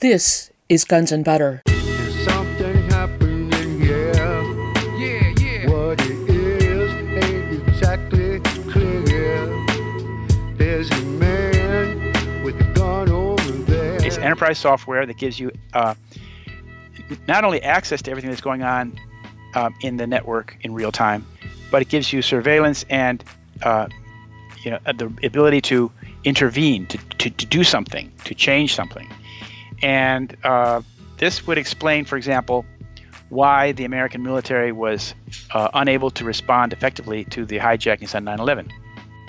This is Guns and Butter. Something happening here. Yeah, yeah. What it is ain't exactly clear. There's a man with a gun over there. It's enterprise software that gives you uh, not only access to everything that's going on um, in the network in real time, but it gives you surveillance and uh, you know the ability to intervene, to, to, to do something, to change something. And uh, this would explain, for example, why the American military was uh, unable to respond effectively to the hijackings on 9 11.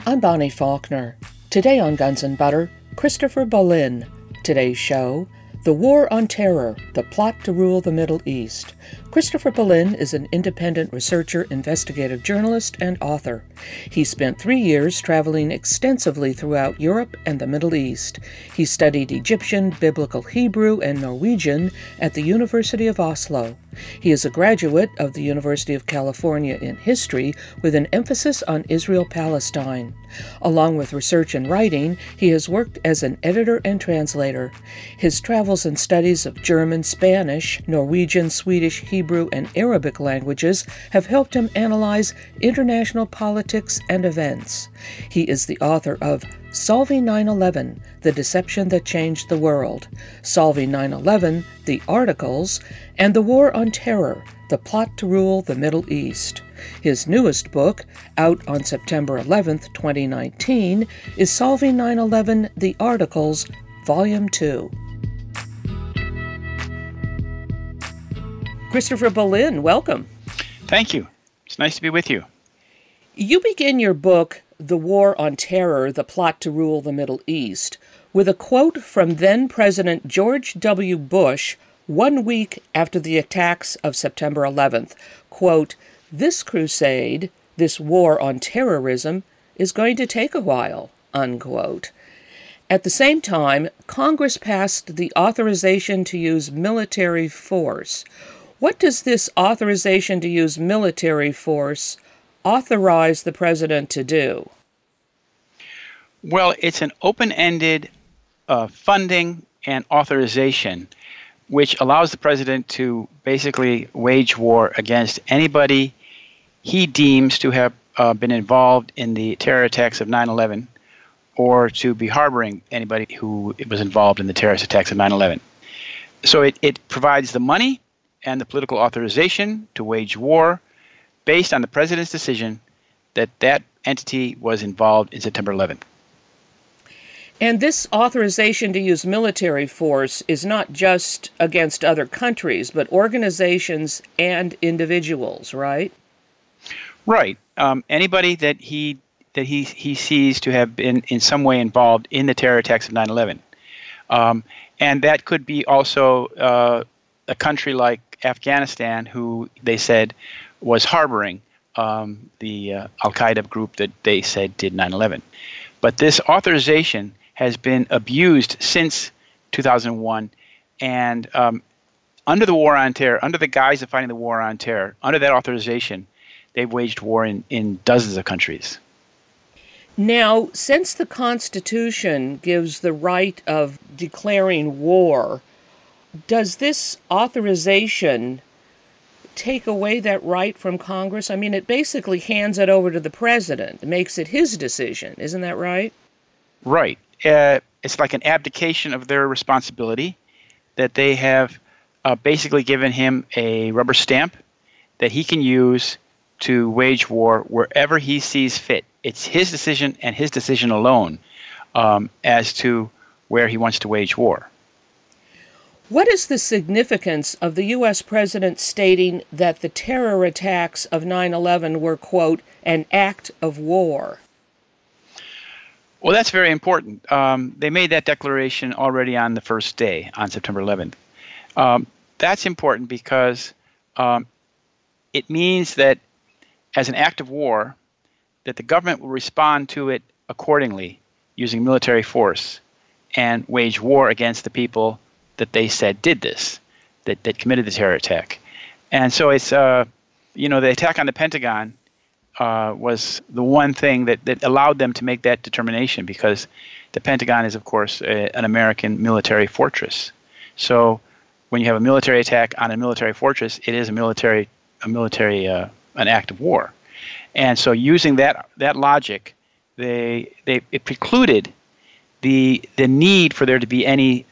I'm Bonnie Faulkner. Today on Guns and Butter, Christopher Bollyn. Today's show The War on Terror The Plot to Rule the Middle East. Christopher Bollyn is an independent researcher, investigative journalist, and author. He spent three years traveling extensively throughout Europe and the Middle East. He studied Egyptian, Biblical Hebrew, and Norwegian at the University of Oslo. He is a graduate of the University of California in history with an emphasis on Israel Palestine. Along with research and writing, he has worked as an editor and translator. His travels and studies of German, Spanish, Norwegian, Swedish, Hebrew, and Arabic languages have helped him analyze international politics and events. He is the author of Solving 9 11 The Deception That Changed the World, Solving 9 11 The Articles, and The War on Terror The Plot to Rule the Middle East. His newest book, out on September 11, 2019, is Solving 9 11 The Articles, Volume 2. Christopher Bollyn, welcome. Thank you. It's nice to be with you. You begin your book, The War on Terror The Plot to Rule the Middle East, with a quote from then President George W. Bush one week after the attacks of September 11th. Quote, This crusade, this war on terrorism, is going to take a while. Unquote. At the same time, Congress passed the authorization to use military force. What does this authorization to use military force authorize the president to do? Well, it's an open ended uh, funding and authorization which allows the president to basically wage war against anybody he deems to have uh, been involved in the terror attacks of 9 11 or to be harboring anybody who was involved in the terrorist attacks of 9 11. So it, it provides the money and the political authorization to wage war based on the president's decision that that entity was involved in September 11th. And this authorization to use military force is not just against other countries, but organizations and individuals, right? Right. Um, anybody that he that he he sees to have been in some way involved in the terror attacks of 9/11, um, and that could be also uh, a country like Afghanistan, who they said was harboring um, the uh, Al Qaeda group that they said did 9/11. But this authorization has been abused since 2001, and um, under the war on terror, under the guise of fighting the war on terror, under that authorization, they've waged war in, in dozens of countries. Now, since the Constitution gives the right of declaring war, does this authorization take away that right from Congress? I mean, it basically hands it over to the president, it makes it his decision. Isn't that right? Right. Uh, it's like an abdication of their responsibility that they have uh, basically given him a rubber stamp that he can use to wage war wherever he sees fit. It's his decision and his decision alone um, as to where he wants to wage war. What is the significance of the U.S. president stating that the terror attacks of 9 11 were, quote, an act of war? Well, that's very important. Um, they made that declaration already on the first day, on September 11th. Um, that's important because um, it means that as an act of war, that the government will respond to it accordingly using military force and wage war against the people that they said did this, that, that committed the terror attack. And so it's, uh, you know, the attack on the Pentagon uh, was the one thing that, that allowed them to make that determination because the Pentagon is, of course, a, an American military fortress. So when you have a military attack on a military fortress, it is a military a military uh, an act of war. And so using that that logic, they they it precluded the the need for there to be any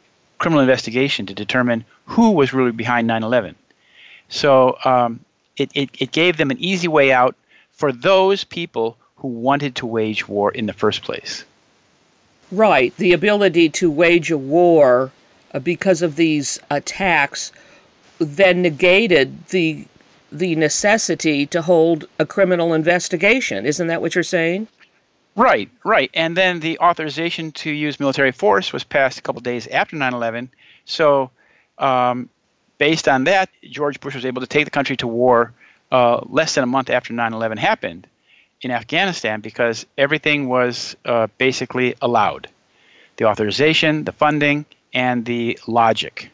criminal investigation to determine who was really behind 9/11. So um, it, it it gave them an easy way out for those people who wanted to wage war in the first place. Right, the ability to wage a war uh, because of these attacks then negated the the necessity to hold a criminal investigation. Isn't that what you're saying? Right, right. And then the authorization to use military force was passed a couple days after 9 11. So, um, based on that, George Bush was able to take the country to war uh, less than a month after 9 11 happened in Afghanistan because everything was uh, basically allowed the authorization, the funding, and the logic.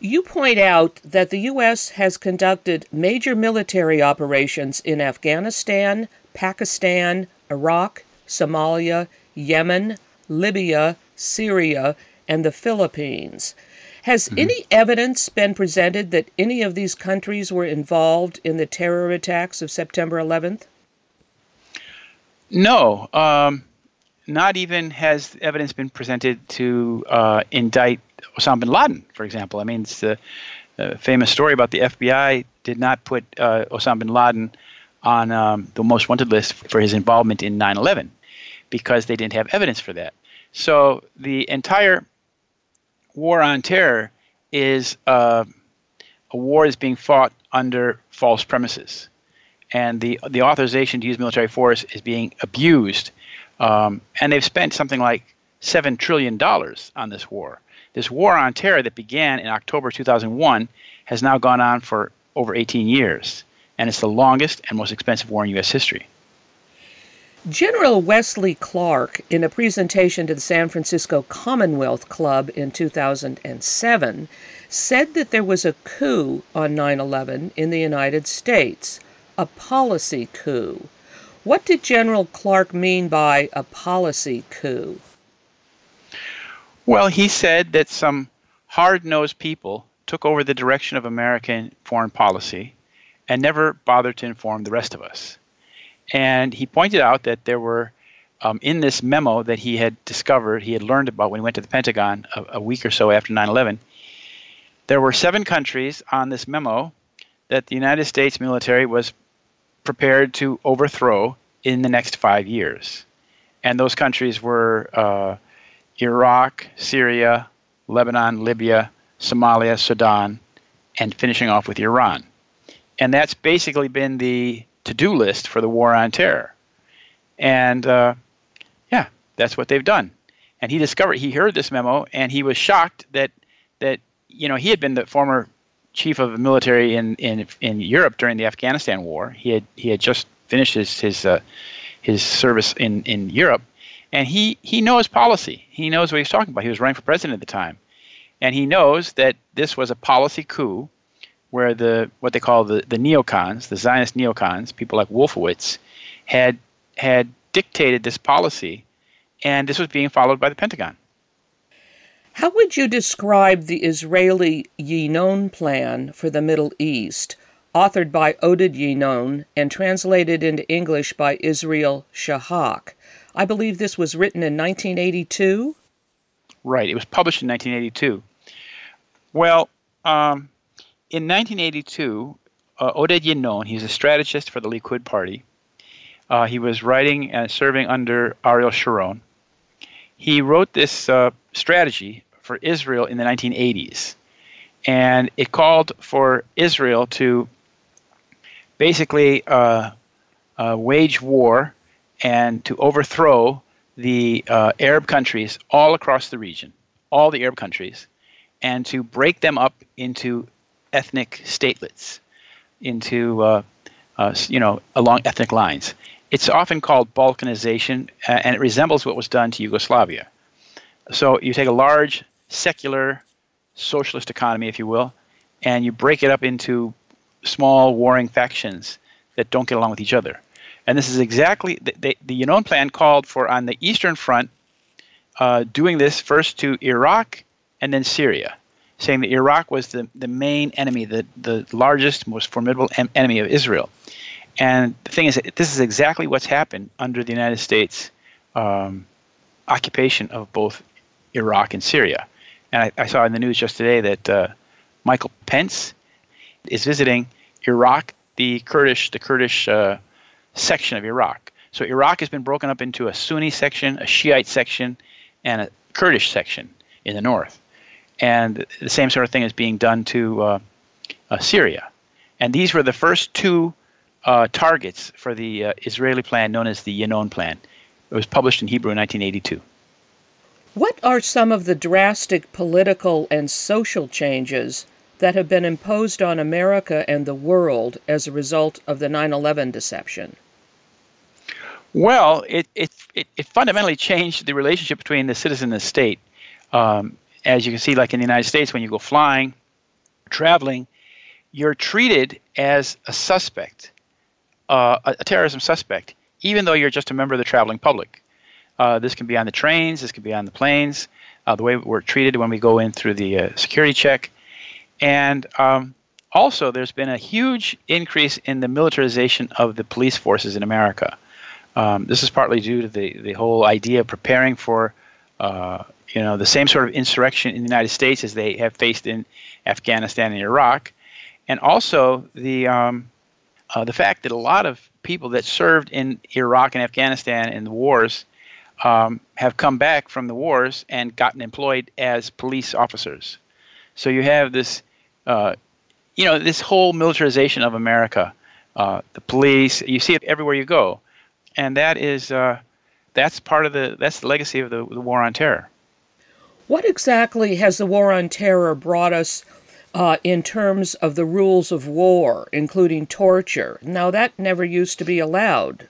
You point out that the U.S. has conducted major military operations in Afghanistan, Pakistan, Iraq, Somalia, Yemen, Libya, Syria, and the Philippines. Has mm-hmm. any evidence been presented that any of these countries were involved in the terror attacks of September 11th? No. Um, not even has evidence been presented to uh, indict Osama bin Laden, for example. I mean, it's a famous story about the FBI did not put uh, Osama bin Laden on um, the most wanted list for his involvement in 9 11 because they didn't have evidence for that. So the entire war on terror is uh, a war that's being fought under false premises. And the, the authorization to use military force is being abused. Um, and they've spent something like $7 trillion on this war. This war on terror that began in October 2001 has now gone on for over 18 years, and it's the longest and most expensive war in U.S. history. General Wesley Clark, in a presentation to the San Francisco Commonwealth Club in 2007, said that there was a coup on 9 11 in the United States, a policy coup. What did General Clark mean by a policy coup? Well, he said that some hard nosed people took over the direction of American foreign policy and never bothered to inform the rest of us. And he pointed out that there were, um, in this memo that he had discovered, he had learned about when he went to the Pentagon a, a week or so after 9 11, there were seven countries on this memo that the United States military was prepared to overthrow in the next five years. And those countries were uh, Iraq, Syria, Lebanon, Libya, Somalia, Sudan, and finishing off with Iran. And that's basically been the to do list for the war on terror. And uh, yeah, that's what they've done. And he discovered, he heard this memo, and he was shocked that, that you know, he had been the former chief of the military in, in, in Europe during the Afghanistan war. He had, he had just finished his, his, uh, his service in, in Europe and he he knows policy. He knows what he's talking about. He was running for president at the time, and he knows that this was a policy coup, where the what they call the the neocons, the Zionist neocons, people like Wolfowitz, had had dictated this policy, and this was being followed by the Pentagon. How would you describe the Israeli Yinon plan for the Middle East, authored by Oded Yinon and translated into English by Israel Shahak? I believe this was written in 1982. Right, it was published in 1982. Well, um, in 1982, uh, Oded Yinon, he's a strategist for the Likud party. Uh, he was writing and serving under Ariel Sharon. He wrote this uh, strategy for Israel in the 1980s, and it called for Israel to basically uh, uh, wage war and to overthrow the uh, Arab countries all across the region, all the Arab countries, and to break them up into ethnic statelets, into uh, uh, you know along ethnic lines. It's often called balkanization, and it resembles what was done to Yugoslavia. So you take a large secular socialist economy, if you will, and you break it up into small warring factions that don't get along with each other. And this is exactly the, the, the plan called for on the Eastern Front, uh, doing this first to Iraq and then Syria, saying that Iraq was the, the main enemy, the, the largest, most formidable em- enemy of Israel. And the thing is, this is exactly what's happened under the United States um, occupation of both Iraq and Syria. And I, I, saw in the news just today that uh, Michael Pence is visiting Iraq, the Kurdish, the Kurdish uh, section of Iraq. So Iraq has been broken up into a Sunni section, a Shiite section, and a Kurdish section in the north. And the same sort of thing is being done to uh, uh, Syria. And these were the first two uh, targets for the uh, Israeli plan known as the Yinon Plan. It was published in Hebrew in 1982. What are some of the drastic political and social changes that have been imposed on America and the world as a result of the 9 11 deception? Well, it, it, it, it, fundamentally changed the relationship between the citizen and the state. Um, as you can see, like in the United States, when you go flying, traveling, you're treated as a suspect uh, a, a, terrorism suspect, even though you're just a member of the traveling public. Uh, this can be on the trains, this can be on the planes, uh, the way we're treated when we go in through the uh, security check. And um, also, there's been a huge increase in the militarization of the police forces in America. Um, this is partly due to the, the whole idea of preparing for uh, you know the same sort of insurrection in the United States as they have faced in Afghanistan and Iraq, and also the um, uh, the fact that a lot of people that served in Iraq and Afghanistan in the wars um, have come back from the wars and gotten employed as police officers. So you have this, uh, you know, this whole militarization of America. Uh, the police, you see it everywhere you go, and that is uh, that's part of the that's the legacy of the, the war on terror. What exactly has the war on terror brought us uh, in terms of the rules of war, including torture. Now, that never used to be allowed.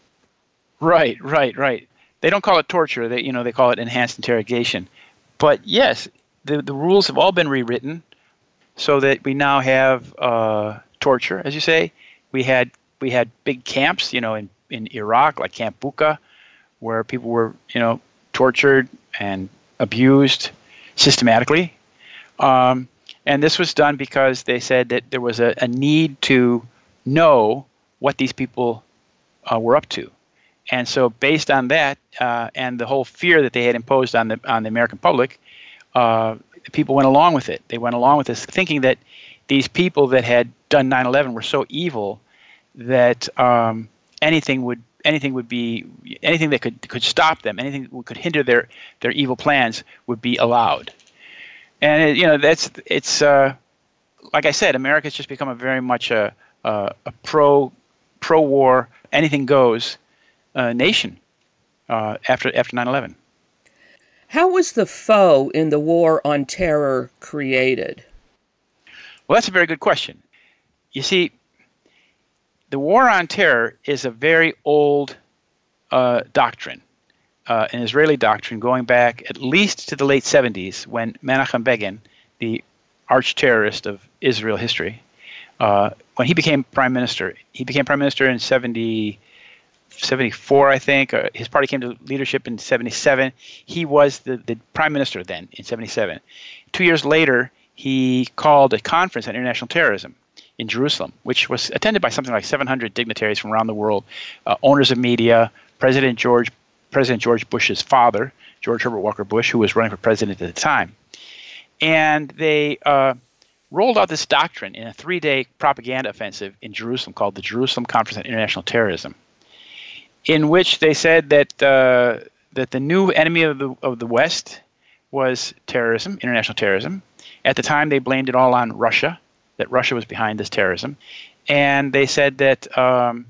Right, right, right. They don't call it torture. They, you know, they call it enhanced interrogation. But yes, the the rules have all been rewritten, so that we now have uh, torture, as you say. We had we had big camps, you know, in in Iraq, like Camp Bucca, where people were, you know, tortured and abused systematically. Um, and this was done because they said that there was a, a need to know what these people uh, were up to. And so, based on that uh, and the whole fear that they had imposed on the on the American public, uh, people went along with it. They went along with this, thinking that these people that had done 9/11 were so evil that um, anything would anything would be anything that could could stop them, anything that could hinder their their evil plans would be allowed and it, you know that's it's uh, like I said, America's just become a very much a a, a pro pro war anything goes uh, nation uh, after after 9/11. How was the foe in the war on terror created? Well, that's a very good question. You see, the war on terror is a very old uh, doctrine uh, an Israeli doctrine going back at least to the late 70s when Menachem Begin, the arch terrorist of Israel history, uh, when he became prime minister, he became prime minister in 70, 74, I think. His party came to leadership in 77. He was the, the prime minister then in 77. Two years later, he called a conference on international terrorism in Jerusalem, which was attended by something like 700 dignitaries from around the world, uh, owners of media, President George President George Bush's father, George Herbert Walker Bush, who was running for president at the time. And they uh, rolled out this doctrine in a three day propaganda offensive in Jerusalem called the Jerusalem Conference on International Terrorism, in which they said that, uh, that the new enemy of the, of the West was terrorism, international terrorism. At the time, they blamed it all on Russia, that Russia was behind this terrorism. And they said that um,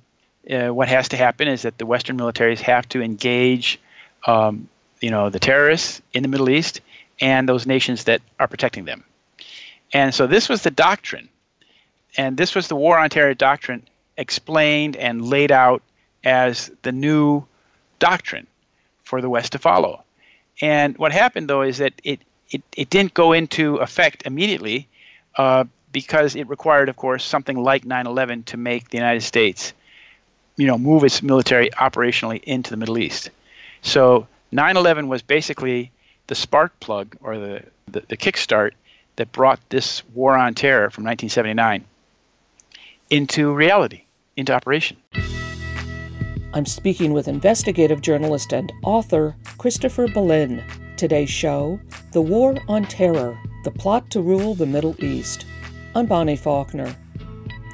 uh, what has to happen is that the Western militaries have to engage, um, you know, the terrorists in the Middle East and those nations that are protecting them. And so this was the doctrine, and this was the war on terror doctrine explained and laid out as the new doctrine for the West to follow. And what happened though is that it it, it didn't go into effect immediately uh, because it required, of course, something like 9/11 to make the United States you know, move its military operationally into the Middle East. So 9/11 was basically the spark plug or the, the, the kickstart that brought this war on terror from 1979 into reality, into operation. I'm speaking with investigative journalist and author Christopher Bollyn. Today's show The War on Terror The Plot to Rule the Middle East. I'm Bonnie Faulkner.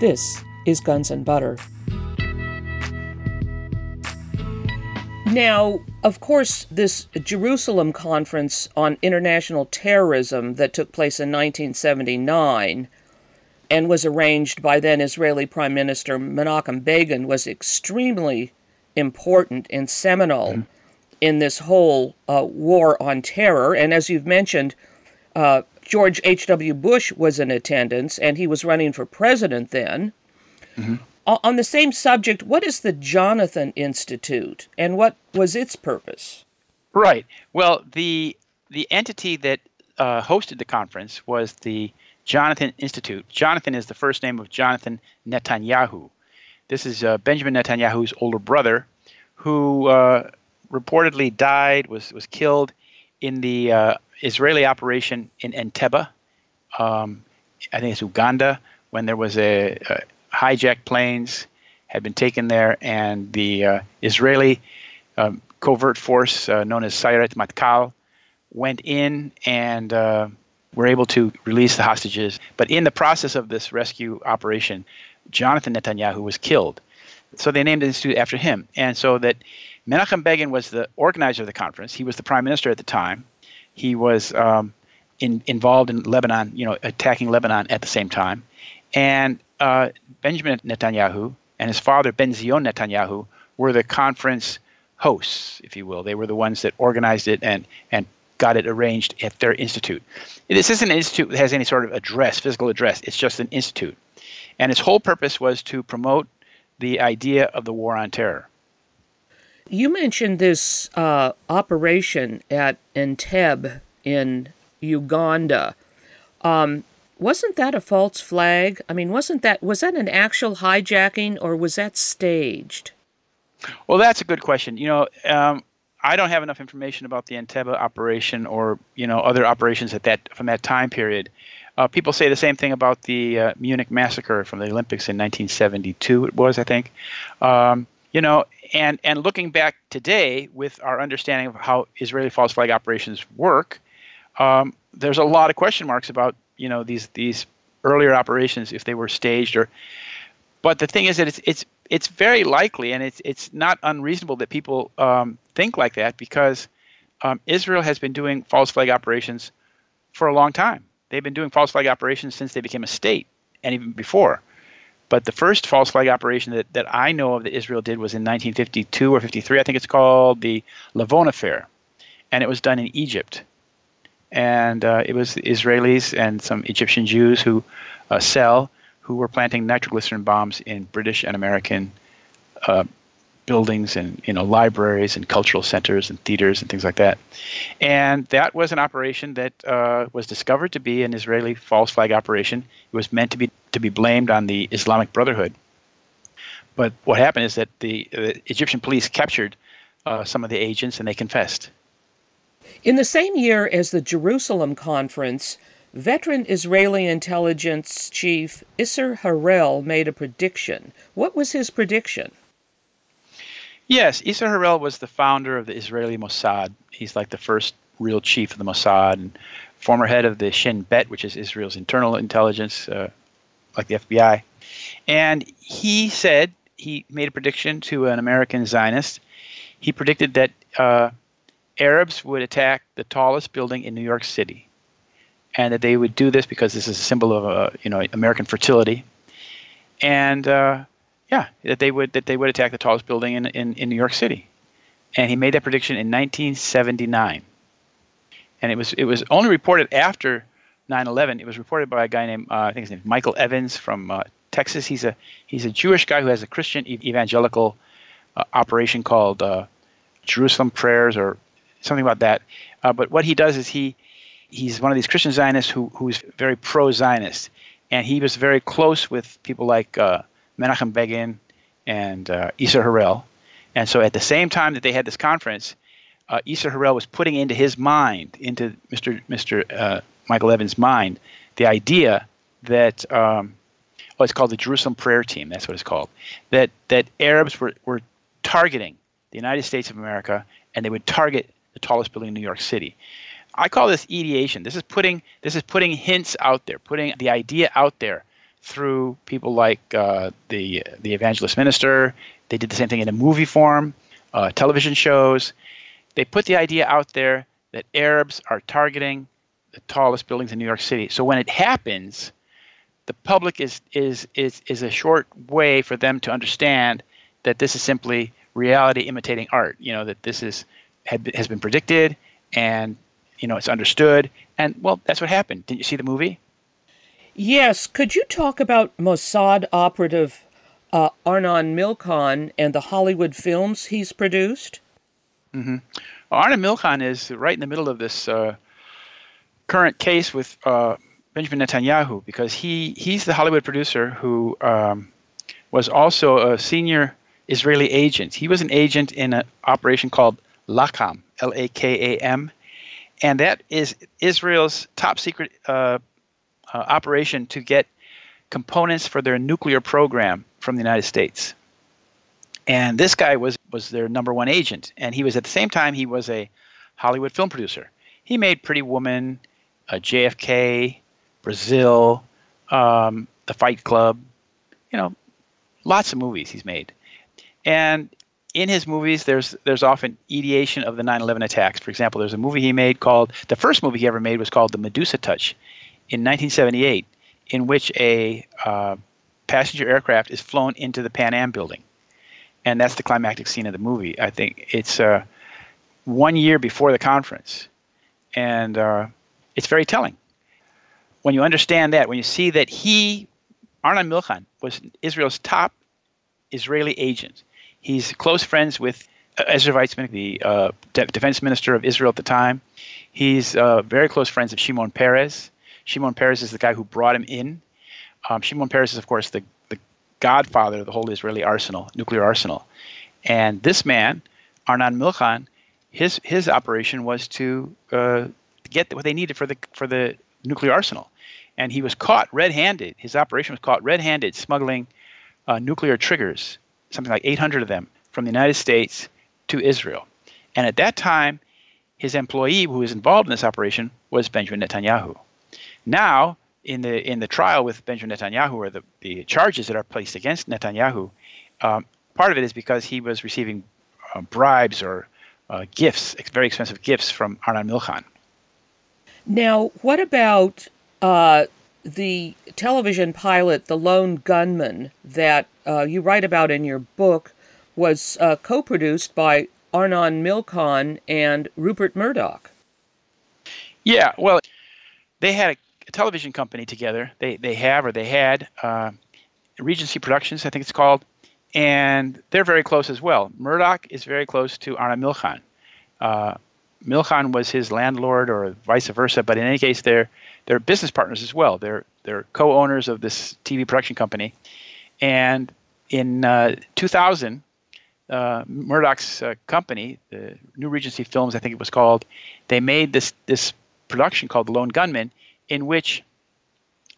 This is Guns and Butter. Now, of course, this Jerusalem Conference on International Terrorism that took place in 1979 and was arranged by then Israeli Prime Minister Menachem Begin was extremely important and seminal mm-hmm. in this whole uh, war on terror. And as you've mentioned, uh, George H.W. Bush was in attendance, and he was running for president then. Mm-hmm. On the same subject, what is the Jonathan Institute, and what was its purpose? Right. Well, the the entity that uh, hosted the conference was the Jonathan Institute. Jonathan is the first name of Jonathan Netanyahu. This is uh, Benjamin Netanyahu's older brother, who uh, reportedly died, was was killed in the uh, Israeli operation in Entebbe. Um, I think it's Uganda when there was a, a hijacked planes had been taken there, and the uh, Israeli um, covert force uh, known as Sayeret Matkal went in and uh, were able to release the hostages. But in the process of this rescue operation, Jonathan Netanyahu was killed. So they named the institute after him. And so that Menachem Begin was the organizer of the conference. He was the prime minister at the time. He was um, in, involved in Lebanon, you know, attacking Lebanon at the same time. And uh, Benjamin Netanyahu and his father, Ben Zion Netanyahu, were the conference hosts, if you will. They were the ones that organized it and, and got it arranged at their institute. This isn't an institute that has any sort of address, physical address. It's just an institute. And its whole purpose was to promote the idea of the war on terror. You mentioned this uh, operation at Entebbe in Uganda. Um, wasn't that a false flag? I mean, wasn't that was that an actual hijacking or was that staged? Well, that's a good question. You know, um, I don't have enough information about the Entebbe operation or you know other operations at that from that time period. Uh, people say the same thing about the uh, Munich massacre from the Olympics in 1972. It was, I think. Um, you know, and and looking back today with our understanding of how Israeli false flag operations work, um, there's a lot of question marks about you know these these earlier operations if they were staged or but the thing is that it's it's it's very likely and it's it's not unreasonable that people um, think like that because um, Israel has been doing false flag operations for a long time. They've been doing false flag operations since they became a state and even before. But the first false flag operation that, that I know of that Israel did was in 1952 or 53. I think it's called the Lavon Affair. And it was done in Egypt and uh, it was Israelis and some Egyptian Jews who uh, sell who were planting nitroglycerin bombs in British and American uh, buildings and you know libraries and cultural centers and theaters and things like that. And that was an operation that uh, was discovered to be an Israeli false flag operation. It was meant to be to be blamed on the Islamic Brotherhood. But what happened is that the, the Egyptian police captured uh, some of the agents and they confessed. In the same year as the Jerusalem Conference, veteran Israeli intelligence chief Isser Harel made a prediction. What was his prediction? Yes, Isser Harel was the founder of the Israeli Mossad. He's like the first real chief of the Mossad and former head of the Shin Bet, which is Israel's internal intelligence, uh, like the FBI. And he said, he made a prediction to an American Zionist. He predicted that uh, Arabs would attack the tallest building in New York City, and that they would do this because this is a symbol of uh, you know American fertility, and uh, yeah, that they would that they would attack the tallest building in, in, in New York City, and he made that prediction in 1979, and it was it was only reported after 9/11. It was reported by a guy named uh, I think his name is Michael Evans from uh, Texas. He's a he's a Jewish guy who has a Christian evangelical uh, operation called uh, Jerusalem Prayers or something about that. Uh, but what he does is he he's one of these Christian Zionists who who's very pro-Zionist, and he was very close with people like uh, Menachem Begin and uh, Isser Harel. And so at the same time that they had this conference, uh, Isser Harel was putting into his mind, into Mr. Mr. Uh, Michael Evans' mind, the idea that um, oh, it's called the Jerusalem Prayer Team. That's what it's called. That that Arabs were, were targeting the United States of America, and they would target the tallest building in New York City. I call this ideation. This is putting this is putting hints out there, putting the idea out there through people like uh, the the evangelist minister. They did the same thing in a movie form, uh, television shows. They put the idea out there that Arabs are targeting the tallest buildings in New York City. So when it happens, the public is is is is a short way for them to understand that this is simply reality imitating art. You know that this is had, has been predicted and you know it's understood and well that's what happened. Didn't you see the movie? Yes. Could you talk about Mossad operative uh, Arnon Milchan and the Hollywood films he's produced? Mm-hmm. Arnon Milchan is right in the middle of this uh, current case with uh, Benjamin Netanyahu because he he's the Hollywood producer who um, was also a senior Israeli agent. He was an agent in an operation called Lakam, L-A-K-A-M, and that is Israel's top secret uh, uh, operation to get components for their nuclear program from the United States. And this guy was was their number one agent, and he was at the same time he was a Hollywood film producer. He made Pretty Woman, uh, JFK, Brazil, um, The Fight Club, you know, lots of movies he's made. And in his movies, there's there's often ideation of the 9/11 attacks. For example, there's a movie he made called the first movie he ever made was called The Medusa Touch, in 1978, in which a uh, passenger aircraft is flown into the Pan Am building, and that's the climactic scene of the movie. I think it's uh, one year before the conference, and uh, it's very telling when you understand that, when you see that he, Arnon Milchan, was Israel's top Israeli agent. He's close friends with Ezer Weizman, the uh, de- defense minister of Israel at the time. He's uh, very close friends of Shimon Peres. Shimon Peres is the guy who brought him in. Um, Shimon Peres is, of course, the, the godfather of the whole Israeli arsenal, nuclear arsenal. And this man, Arnon Milchan, his his operation was to uh, get what they needed for the for the nuclear arsenal. And he was caught red handed. His operation was caught red handed smuggling uh, nuclear triggers, something like 800 of them, from the United States to Israel. And at that time, his employee who was involved in this operation was Benjamin Netanyahu. Now, in the in the trial with Benjamin Netanyahu, or the, the charges that are placed against Netanyahu, um, part of it is because he was receiving uh, bribes or uh, gifts, very expensive gifts from Arnon Milchan. Now, what about uh, the television pilot, The Lone Gunman, that uh, you write about in your book, was uh, co produced by Arnon Milchan and Rupert Murdoch? Yeah, well, they had a, a television company together. They, they have, or they had, uh, Regency Productions, I think it's called, and they're very close as well. Murdoch is very close to Arnon Milchan. Uh, Milchan was his landlord, or vice versa. But in any case, they're they're business partners as well. They're they're co-owners of this TV production company. And in uh, 2000, uh, Murdoch's uh, company, the New Regency Films, I think it was called, they made this this production called The Lone Gunmen, in which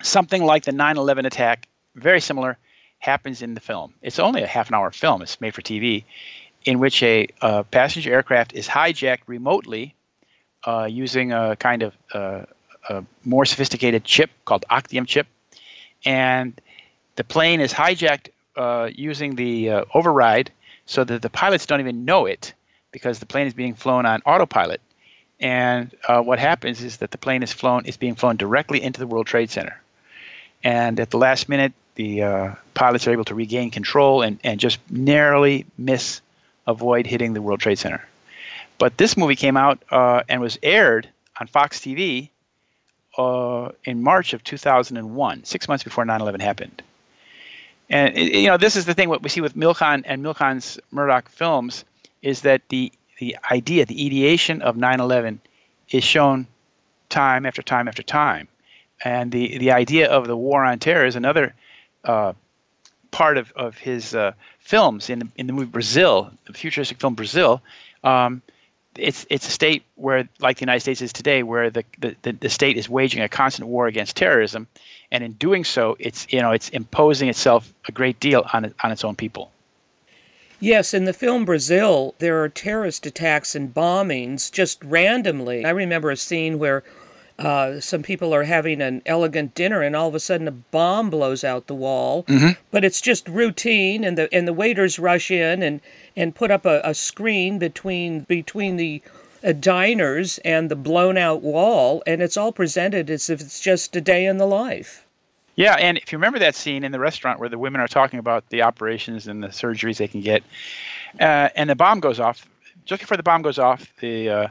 something like the 9/11 attack, very similar, happens in the film. It's only a half an hour film. It's made for TV, in which a, a passenger aircraft is hijacked remotely uh, using a kind of uh, a more sophisticated chip called Octium chip, and the plane is hijacked uh, using the uh, override so that the pilots don't even know it because the plane is being flown on autopilot. And uh, what happens is that the plane is flown is being flown directly into the World Trade Center. And at the last minute, the uh, pilots are able to regain control and, and just narrowly miss avoid hitting the World Trade Center. But this movie came out uh, and was aired on Fox TV uh, in March of 2001, six months before 9/11 happened. And you know, this is the thing. What we see with Milchan and Milchan's Murdoch films is that the the idea, the ideation of 9/11, is shown time after time after time, and the the idea of the war on terror is another uh, part of, of his uh, films in the, in the movie Brazil, the futuristic film Brazil. Um, it's it's a state where, like the United States is today, where the, the, the state is waging a constant war against terrorism, and in doing so, it's you know it's imposing itself a great deal on on its own people. Yes, in the film Brazil, there are terrorist attacks and bombings just randomly. I remember a scene where uh, some people are having an elegant dinner, and all of a sudden a bomb blows out the wall. Mm-hmm. But it's just routine, and the and the waiters rush in and and put up a, a screen between between the uh, diners and the blown out wall, and it's all presented as if it's just a day in the life. Yeah, and if you remember that scene in the restaurant where the women are talking about the operations and the surgeries they can get, uh, and the bomb goes off, just before the bomb goes off, the uh,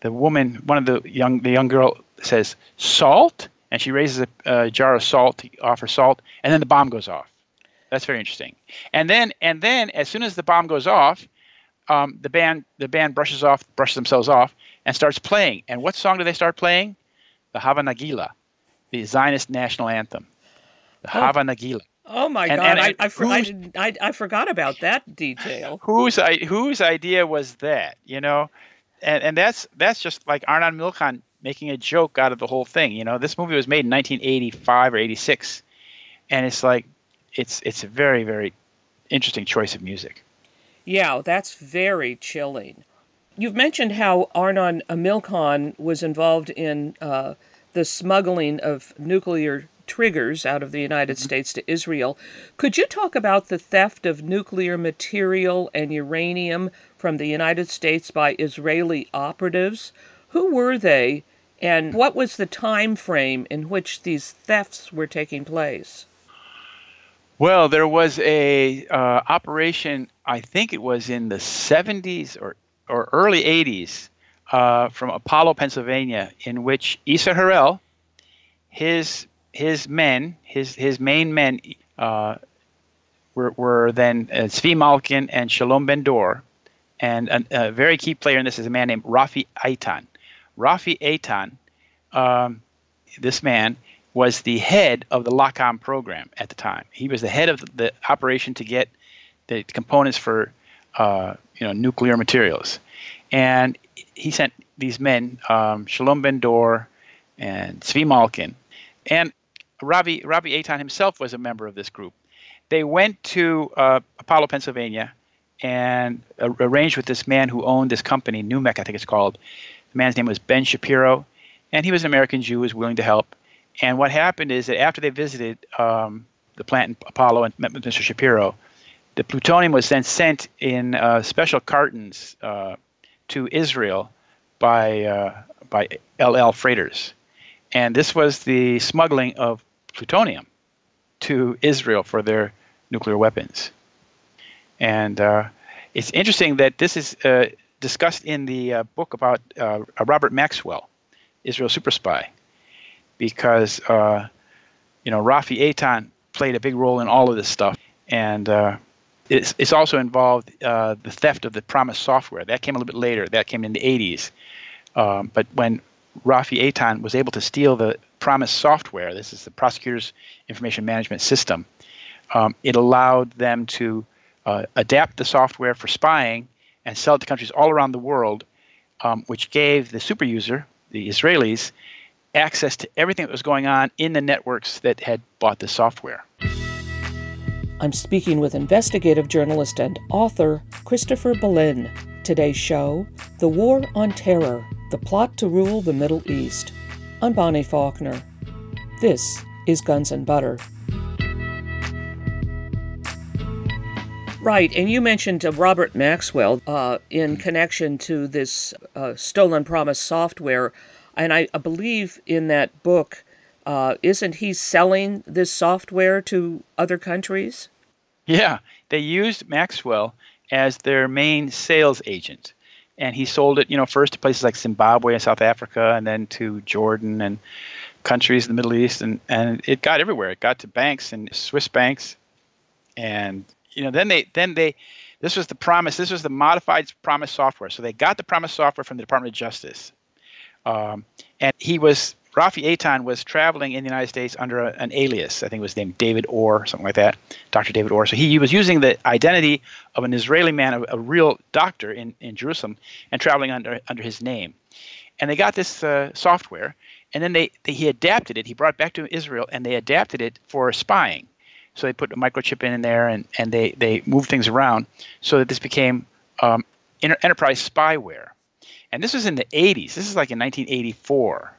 the woman, one of the young the young girl says salt, and she raises a, a jar of salt to offer salt, and then the bomb goes off. That's very interesting. And then and then as soon as the bomb goes off, um, the band the band brushes off brushes themselves off and starts playing. And what song do they start playing? The Hava Nagila, the Zionist national anthem. The Oh. Hava Nagila. Oh my And- God! and I, I- I, for- I, I, I forgot about that detail. whose i- whose idea was that? You know, and and that's that's just like Arnon Milchan making a joke out of the whole thing. You know, this movie was made in 1985 or 86, and it's like it's it's a very very interesting choice of music. Yeah, that's very chilling. You've mentioned how Arnon Milchan was involved in uh, the smuggling of nuclear triggers out of the United States to Israel. Could you talk about the theft of nuclear material and uranium from the United States by Israeli operatives? Who were they, and what was the time frame in which these thefts were taking place? Well, there was a uh, operation. I think it was in the 70s or or early 80s uh, from Apollo, Pennsylvania, in which Isser Harel, his his men, his his main men, uh, were were then uh, Zvi Malkin and Shalom Ben Dor, and a, a very key player in this is a man named Rafi Eitan. Rafi Eitan, um, this man was the head of the Lakam program at the time. He was the head of the operation to get the components for uh, you know nuclear materials, and he sent these men, um, Shalom Ben Dor and Zvi Malkin, and Rafi Rafi Eitan himself was a member of this group. They went to uh, Apollo, Pennsylvania, and uh, arranged with this man who owned this company, Numec, I think it's called. The man's name was Ben Shapiro, and he was an American Jew, who was willing to help. And what happened is that after they visited um, the plant in Apollo and met with Mr. Shapiro, the plutonium was then sent in uh, special cartons uh, to Israel by uh, by El Al freighters, and this was the smuggling of plutonium to Israel for their nuclear weapons. And uh, it's interesting that this is uh, discussed in the uh, book about uh, Robert Maxwell, Israel super spy, because uh, you know Rafi Eitan played a big role in all of this stuff, and uh, it's, it's also involved uh, the theft of the Promis software. That came a little bit later. That came in the 80s. Um, but when Rafi Eitan was able to steal the Promis software, this is the prosecutor's information management system, um, it allowed them to uh, adapt the software for spying and sell it to countries all around the world, um, which gave the super user, the Israelis, access to everything that was going on in the networks that had bought the software. I'm speaking with investigative journalist and author Christopher Bollyn. Today's show The War on Terror The Plot to Rule the Middle East. I'm Bonnie Faulkner. This is Guns and Butter. Right, and you mentioned uh, Robert Maxwell uh, in connection to this uh, Stolen Promis software, and I believe in that book, uh, isn't he selling this software to other countries? Yeah, they used Maxwell as their main sales agent, and he sold it, you know, first to places like Zimbabwe and South Africa, and then to Jordan and countries in the Middle East, and and it got everywhere. It got to banks and Swiss banks, and you know, then they then they this was the Promis. This was the modified Promis software. So they got the Promis software from the Department of Justice, um, and he was Rafi Eitan was traveling in the United States under a, an alias. I think it was named David Orr, something like that, Dr. David Orr. So he, he was using the identity of an Israeli man, a, a, real doctor in, in Jerusalem, and traveling under under his name. And they got this uh, software, and then they, they he adapted it. He brought it back to Israel, and they adapted it for spying. So they put a microchip in, in there, and, and they they moved things around so that this became um, enterprise spyware. And this was in the 80s. This is like in 1984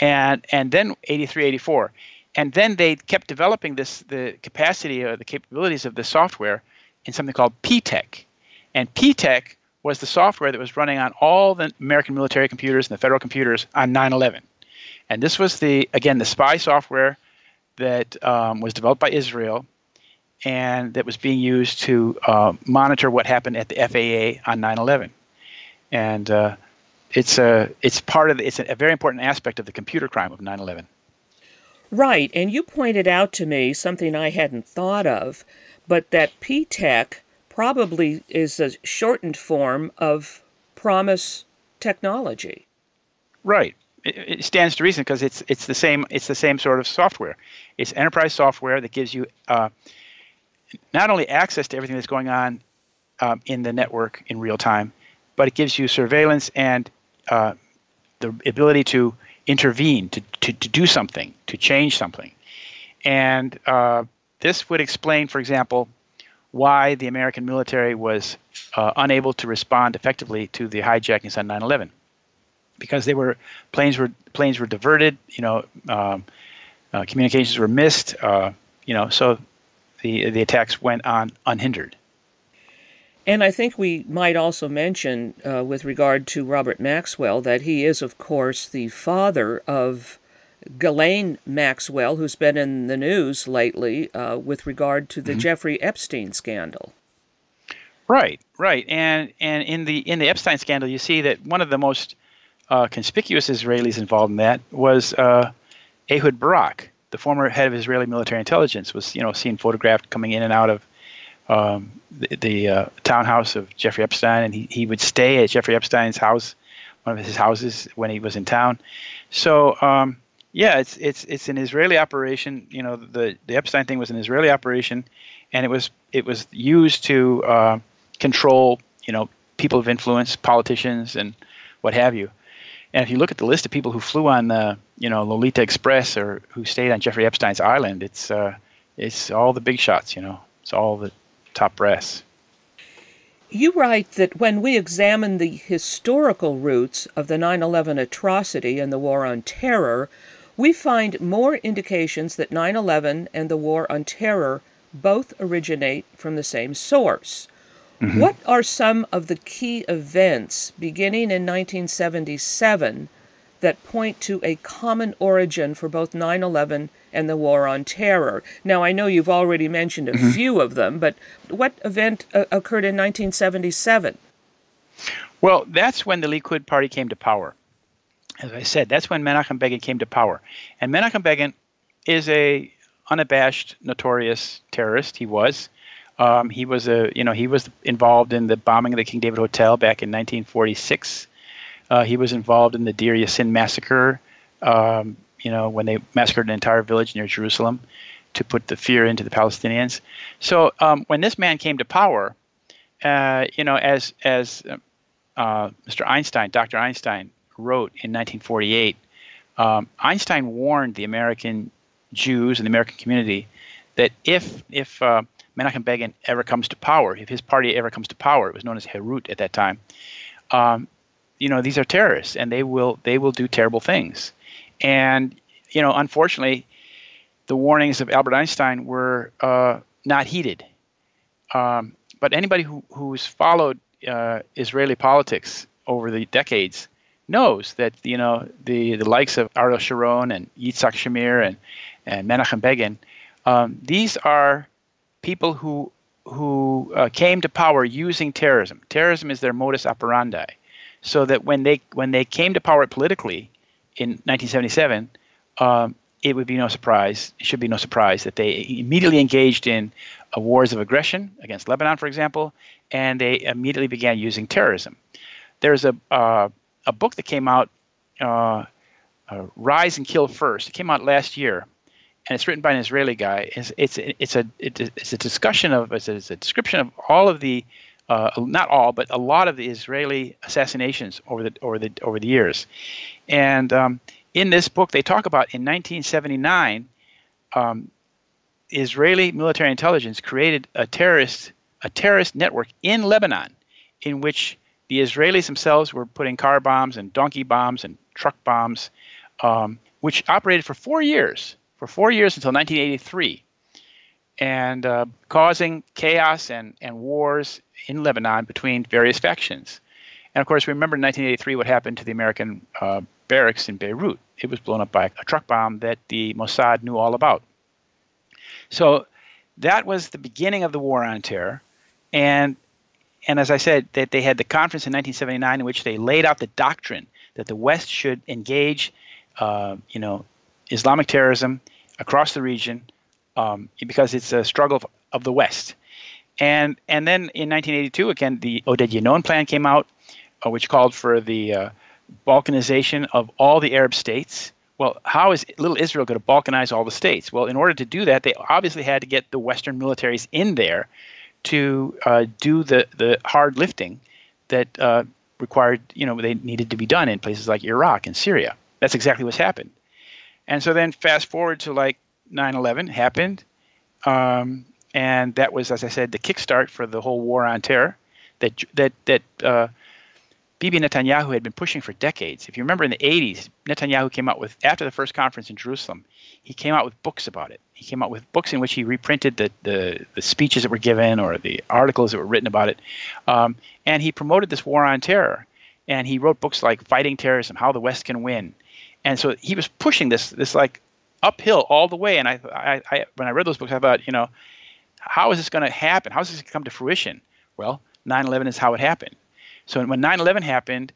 and and then 83 84 and then they kept developing this the capacity or the capabilities of the software in something called Ptech and Ptech was the software that was running on all the American military computers and the federal computers on 9/11 and this was the again the spy software that um, was developed by Israel and that was being used to uh, monitor what happened at the FAA on 9/11 and uh, it's a it's part of the, it's a, very important aspect of the computer crime of 9/11. Right, and you pointed out to me something I hadn't thought of, but that Ptech probably is a shortened form of Promis technology. Right. It, it stands to reason because it's it's the same it's the same sort of software. It's enterprise software that gives you uh, not only access to everything that's going on um, in the network in real time, but it gives you surveillance and uh, the ability to intervene, to, to, to do something, to change something. And uh, this would explain, for example, why the American military was uh, unable to respond effectively to the hijackings on 9/11, because they were planes were planes were diverted, you know, um, uh, communications were missed, uh, you know, so the the attacks went on unhindered. And I think we might also mention, uh, with regard to Robert Maxwell, that he is, of course, the father of Ghislaine Maxwell, who's been in the news lately uh, with regard to the mm-hmm. Jeffrey Epstein scandal. Right, right, and and in the in the Epstein scandal, you see that one of the most uh, conspicuous Israelis involved in that was uh, Ehud Barak, the former head of Israeli military intelligence, was you know seen photographed coming in and out of um, the, the uh, townhouse of Jeffrey Epstein, and he, he would stay at Jeffrey Epstein's house, one of his houses when he was in town. So um, yeah, it's it's it's an Israeli operation. You know, the the Epstein thing was an Israeli operation, and it was it was used to uh, control you know people of influence, politicians, and what have you. And if you look at the list of people who flew on the you know Lolita Express or who stayed on Jeffrey Epstein's island, it's uh, it's all the big shots. You know, it's all the top brass. You write that when we examine the historical roots of the 9 11 atrocity and the War on Terror, we find more indications that 9 11 and the War on Terror both originate from the same source. Mm-hmm. What are some of the key events beginning in 1977 that point to a common origin for both 9 11 and the War on Terror. Now, I know you've already mentioned a mm-hmm. few of them, but what event uh, occurred in 1977? Well, that's when the Likud party came to power. As I said, that's when Menachem Begin came to power. And Menachem Begin is a unabashed, notorious terrorist. He was. Um, he was a, you know, he was involved in the bombing of the King David Hotel back in 1946. Uh, he was involved in the Deir Yassin massacre um, you know, when they massacred an entire village near Jerusalem to put the fear into the Palestinians. So um, when this man came to power, uh, you know, as as uh, Mr. Einstein, Dr. Einstein wrote in 1948, um, Einstein warned the American Jews and the American community that if if uh, Menachem Begin ever comes to power, if his party ever comes to power, it was known as Herut at that time. Um, you know, these are terrorists, and they will they will do terrible things. And you know, unfortunately, the warnings of Albert Einstein were uh, not heeded. Um, but anybody who, who's followed uh, Israeli politics over the decades knows that you know the, the likes of Ariel Sharon and Yitzhak Shamir and and Menachem Begin, um, these are people who who uh, came to power using terrorism. Terrorism is their modus operandi. So that when they when they came to power politically, in 1977, um, it would be no surprise, it should be no surprise that they immediately engaged in uh, wars of aggression against Lebanon, for example, and they immediately began using terrorism. There's a, uh, a book that came out uh, uh, Rise and Kill First. It came out last year, and it's written by an Israeli guy. It's it's it's a it's a discussion of it's a, it's a description of all of the uh, not all, but a lot of the Israeli assassinations over the over the over the years. And um, in this book, they talk about in 1979, um, Israeli military intelligence created a terrorist a terrorist network in Lebanon, in which the Israelis themselves were putting car bombs and donkey bombs and truck bombs, um, which operated for four years, for four years until 1983, and uh, causing chaos and, and wars in Lebanon between various factions. And of course, remember in 1983 what happened to the American uh, barracks in Beirut. It was blown up by a truck bomb that the Mossad knew all about. So that was the beginning of the war on terror. And and as I said, that they had the conference in 1979 in which they laid out the doctrine that the West should engage, uh, you know, Islamic terrorism across the region um, because it's a struggle of, of, the West. And and then in 1982, again, the Oded plan came out, uh, which called for the uh, balkanization of all the Arab states. Well, how is little Israel going to balkanize all the states? Well, in order to do that, they obviously had to get the Western militaries in there to uh, do the, the hard lifting that uh, required, you know, they needed to be done in places like Iraq and Syria. That's exactly what's happened. And so then fast forward to like 9/11 happened, um, and that was, as I said, the kickstart for the whole war on terror. That that that uh, Bibi Netanyahu had been pushing for decades. If you remember in the 80s, Netanyahu came out with, after the first conference in Jerusalem, he came out with books about it. He came out with books in which he reprinted the, the, the speeches that were given or the articles that were written about it. Um, and he promoted this war on terror. And he wrote books like Fighting Terrorism, How the West Can Win. And so he was pushing this, this like uphill all the way. And I, I, I when I read those books, I thought, you know, how is this going to happen? How is this going to come to fruition? Well, 9 11 is how it happened so when 9 11 happened,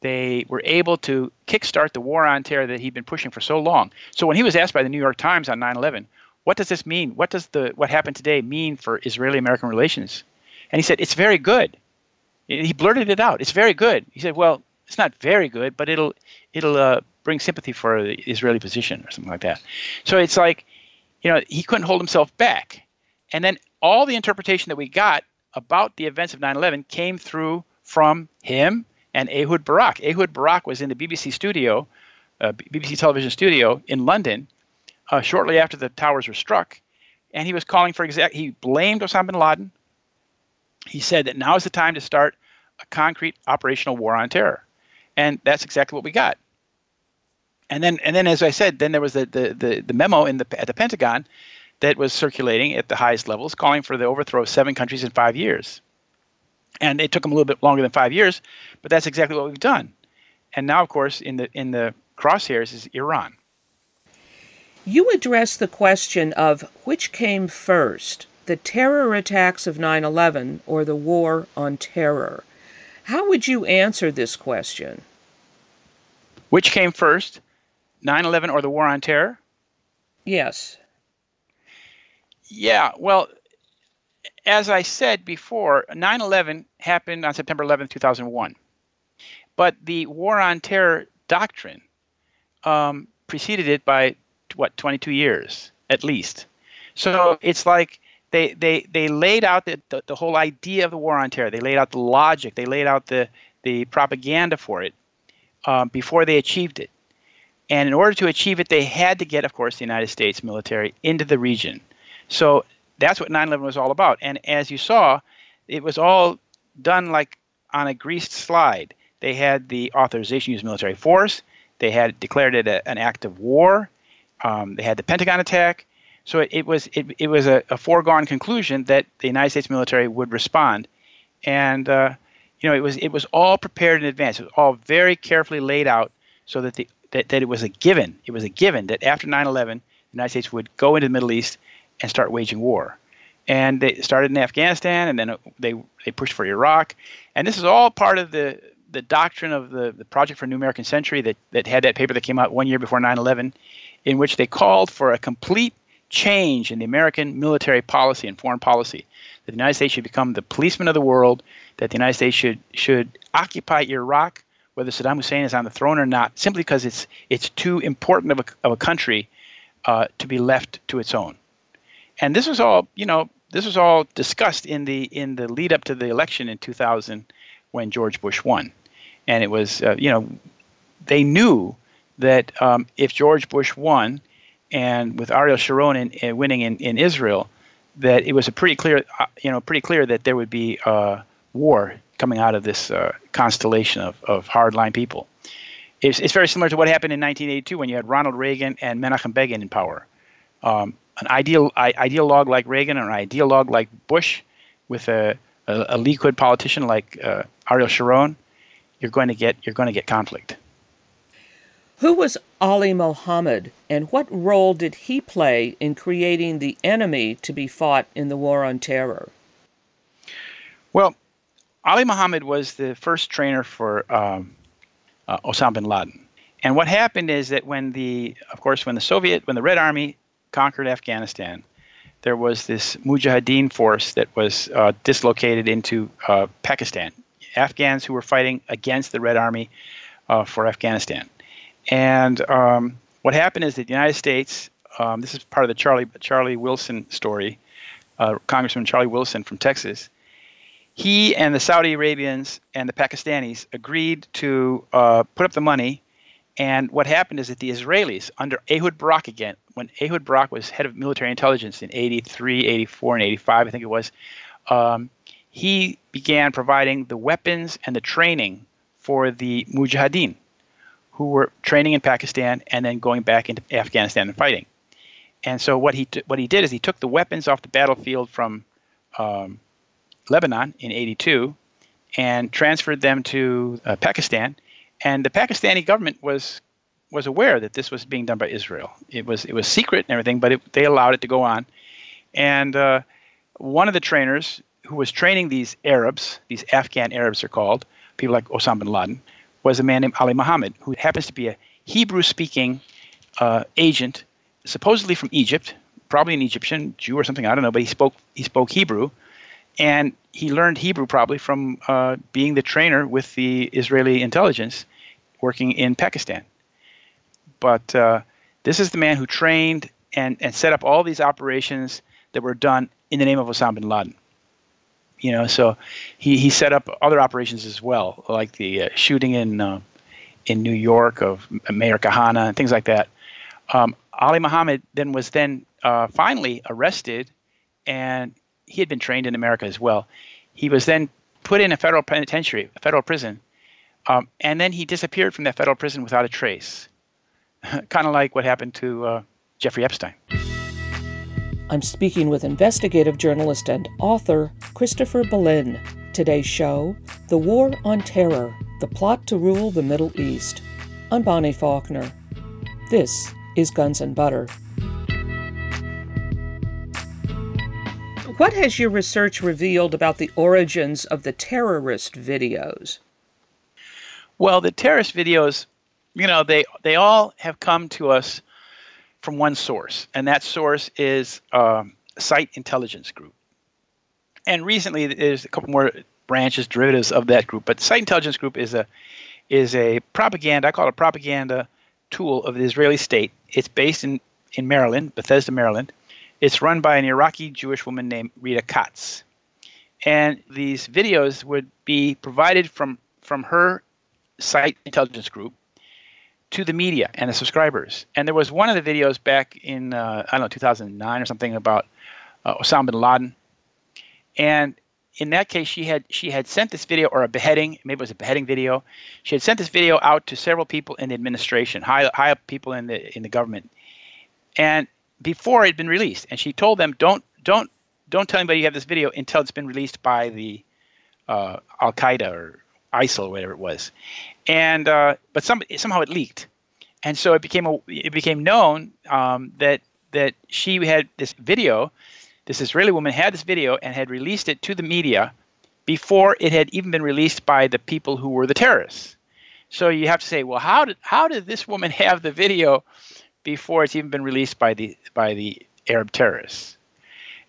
they were able to kickstart the war on terror that he'd been pushing for so long. So when he was asked by the New York Times on 9 11, what does this mean? What does the what happened today mean for Israeli American relations? And he said, it's very good. He blurted it out. It's very good. He said, well, it's not very good, but it'll it'll uh, bring sympathy for the Israeli position or something like that. So it's like, you know, he couldn't hold himself back. And then all the interpretation that we got about the events of 9/11 came through from him and Ehud Barak. Ehud Barak was in the BBC studio, uh, BBC television studio in London, uh, shortly after the towers were struck, and he was calling for exact. He blamed Osama bin Laden. He said that now is the time to start a concrete operational war on terror, and that's exactly what we got. And then, and then, as I said, then there was the the the, the memo in the at the Pentagon that was circulating at the highest levels, calling for the overthrow of seven countries in five years. And it took them a little bit longer than five years, but that's exactly what we've done. And now, of course, in the in the crosshairs is Iran. You address the question of which came first, the terror attacks of 9 11 or the war on terror. How would you answer this question? Which came first, 9 11 or the war on terror? Yes. Yeah, well, as I said before, 9 11 happened on September 11, 2001. But the war on terror doctrine um, preceded it by, what, 22 years at least. So it's like they, they, they laid out the, the, the whole idea of the war on terror, they laid out the logic, they laid out the, the propaganda for it um, before they achieved it. And in order to achieve it, they had to get, of course, the United States military into the region. So that's what 9/11 was all about. And as you saw, it was all done like on a greased slide. They had the authorization to use military force. They had declared it a, an act of war. Um, they had the Pentagon attack. So it, it was it, it was a, a, foregone conclusion that the United States military would respond, and uh, you know it was it was all prepared in advance. It was all very carefully laid out so that the that, that it was a given. It was a given that after 9/11, the United States would go into the Middle East and start waging war. And they started in Afghanistan, and then they they pushed for Iraq, and this is all part of the the doctrine of the, the Project for a New American Century that, that had that paper that came out one year before 9 11, in which they called for a complete change in the American military policy and foreign policy. That the United States should become the policeman of the world, that the United States should, should occupy Iraq whether Saddam Hussein is on the throne or not, simply because it's it's too important of a, of a country uh, to be left to its own. And this was all, you know, this was all discussed in the in the lead up to the election in 2000 when George Bush won, and it was, uh, you know, they knew that um, if George Bush won, and with Ariel Sharon in, in winning in, in Israel, that it was a pretty clear, uh, you know, pretty clear that there would be uh, war coming out of this uh, constellation of, of hardline people. It's, it's very similar to what happened in 1982 when you had Ronald Reagan and Menachem Begin in power. Um, an ideal I, ideologue like Reagan or an ideologue like Bush with a, a, a Likud politician like uh, Ariel Sharon, you're going to get you're going to get conflict. Who was Ali Mohammed, and what role did he play in creating the enemy to be fought in the War on Terror? Well, Ali Mohammed was the first trainer for um, uh, Osama bin Laden. And what happened is that when the, of course, when the Soviet, when the Red Army conquered Afghanistan, there was this Mujahideen force that was uh, dislocated into uh, Pakistan. Afghans who were fighting against the Red Army uh, for Afghanistan. And um, what happened is that the United States, um, this is part of the Charlie Charlie Wilson story, uh, Congressman Charlie Wilson from Texas he and the Saudi Arabians and the Pakistanis agreed to uh, put up the money. And what happened is that the Israelis, under Ehud Barak again, when Ehud Barak was head of military intelligence in 83, 84, and 85, I think it was, um, he began providing the weapons and the training for the Mujahideen, who were training in Pakistan and then going back into Afghanistan and fighting. And so what he t- what he did is he took the weapons off the battlefield from um, Lebanon in 82 and transferred them to uh, Pakistan. And the Pakistani government was was aware that this was being done by Israel. It was it was secret and everything, but it, they allowed it to go on. And uh, one of the trainers who was training these Arabs, these Afghan Arabs are called, people like Osama bin Laden, was a man named Ali Muhammad, who happens to be a Hebrew-speaking uh, agent, supposedly from Egypt, probably an Egyptian Jew or something. I don't know, but he spoke he spoke Hebrew, and he learned Hebrew probably from uh, being the trainer with the Israeli intelligence working in Pakistan. But uh, this is the man who trained and, and set up all these operations that were done in the name of Osama bin Laden. You know, so he, he set up other operations as well, like the uh, shooting in uh, in New York of Meir Kahane and things like that. Um, Ali Muhammad then was then uh, finally arrested and he had been trained in America as well. He was then put in a federal penitentiary, a federal prison, um, and then he disappeared from that federal prison without a trace. kind of like what happened to uh, Jeffrey Epstein. I'm speaking with investigative journalist and author Christopher Bollyn. Today's show The War on Terror The Plot to Rule the Middle East. I'm Bonnie Faulkner. This is Guns and Butter. What has your research revealed about the origins of the terrorist videos? Well, the terrorist videos, you know, they they all have come to us from one source, and that source is um, Site Intelligence Group. And recently, there's a couple more branches, derivatives of that group. But Site Intelligence Group is a is a propaganda. I call it a propaganda tool of the Israeli state. It's based in in Maryland, Bethesda, Maryland it's run by an Iraqi Jewish woman named Rita Katz. And these videos would be provided from, from her site intelligence group to the media and the subscribers. And there was one of the videos back in, uh, I don't know, 2009 or something about uh, Osama bin Laden. And in that case, she had she had sent this video or a beheading, maybe it was a beheading video. She had sent this video out to several people in the administration, high high up people in the in the government, and before it had been released, and she told them, "Don't don't don't tell anybody you have this video until it's been released by the uh, Al Qaeda or ISIL whatever it was." And uh, but some somehow it leaked, and so it became a it became known um, that that she had this video. This Israeli woman had this video and had released it to the media before it had even been released by the people who were the terrorists. So you have to say, well, how did how did this woman have the video before it's even been released by the by the Arab terrorists.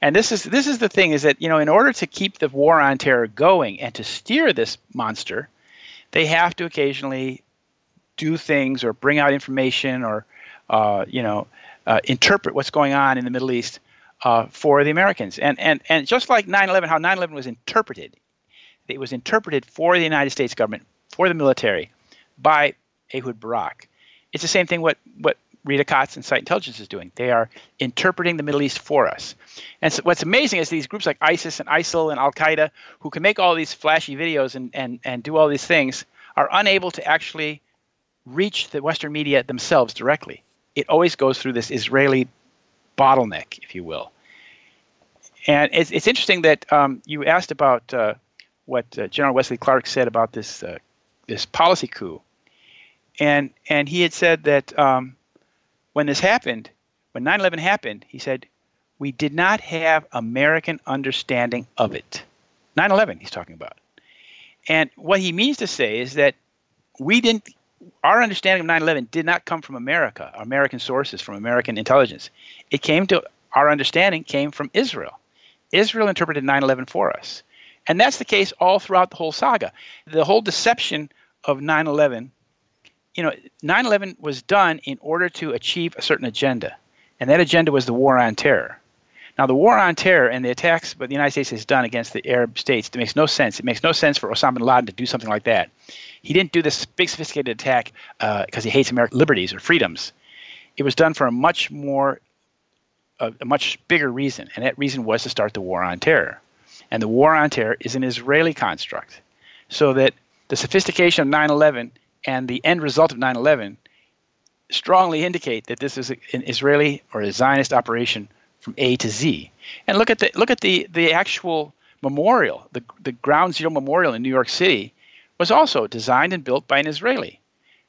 And this is this is the thing is that you know in order to keep the war on terror going and to steer this monster, they have to occasionally do things or bring out information or uh, you know uh, interpret what's going on in the Middle East uh, for the Americans. And and and just like 9/11, how 9/11 was interpreted, it was interpreted for the United States government, for the military, by Ehud Barak. It's the same thing what what Rita Katz and Site Intelligence is doing. They are interpreting the Middle East for us. And so what's amazing is these groups like ISIS and ISIL and Al Qaeda, who can make all these flashy videos and, and, and do all these things, are unable to actually reach the Western media themselves directly. It always goes through this Israeli bottleneck, if you will. And it's, it's interesting that um, you asked about uh, what uh, General Wesley Clark said about this uh, this policy coup, and and he had said that um, when this happened, when 9/11 happened, he said we did not have American understanding of it. 9/11, he's talking about, and what he means to say is that we didn't. Our understanding of 9/11 did not come from America, American sources, from American intelligence. It came to our understanding came from Israel. Israel interpreted 9/11 for us. And that's the case all throughout the whole saga. The whole deception of 9 11, you know, 9 11 was done in order to achieve a certain agenda. And that agenda was the war on terror. Now, the war on terror and the attacks that the United States has done against the Arab states, it makes no sense. It makes no sense for Osama bin Laden to do something like that. He didn't do this big, sophisticated attack because uh, he hates American liberties or freedoms. It was done for a much more, a, a much bigger reason, and that reason was to start the war on terror. And the war on terror is an Israeli construct. So that the sophistication of 9 11 and the end result of 9 11 strongly indicate that this is an Israeli or a Zionist operation from A to Z. And look at the look at the the actual memorial, the the Ground Zero Memorial in New York City, was also designed and built by an Israeli.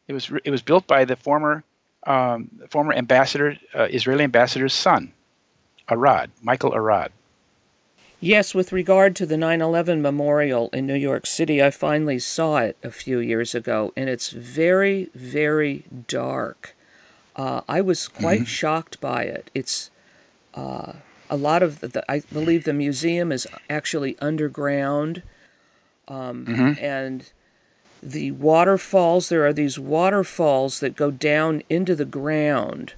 It was it was built by the former um, former ambassador, uh, Israeli ambassador's son, Arad, Michael Arad. Yes, with regard to the 9 11 memorial in New York City, I finally saw it a few years ago, and it's very, very dark. Uh, I was quite mm-hmm. shocked by it. It's uh, a lot of the, I believe the museum is actually underground. Um, mm-hmm. And the waterfalls, there are these waterfalls that go down into the ground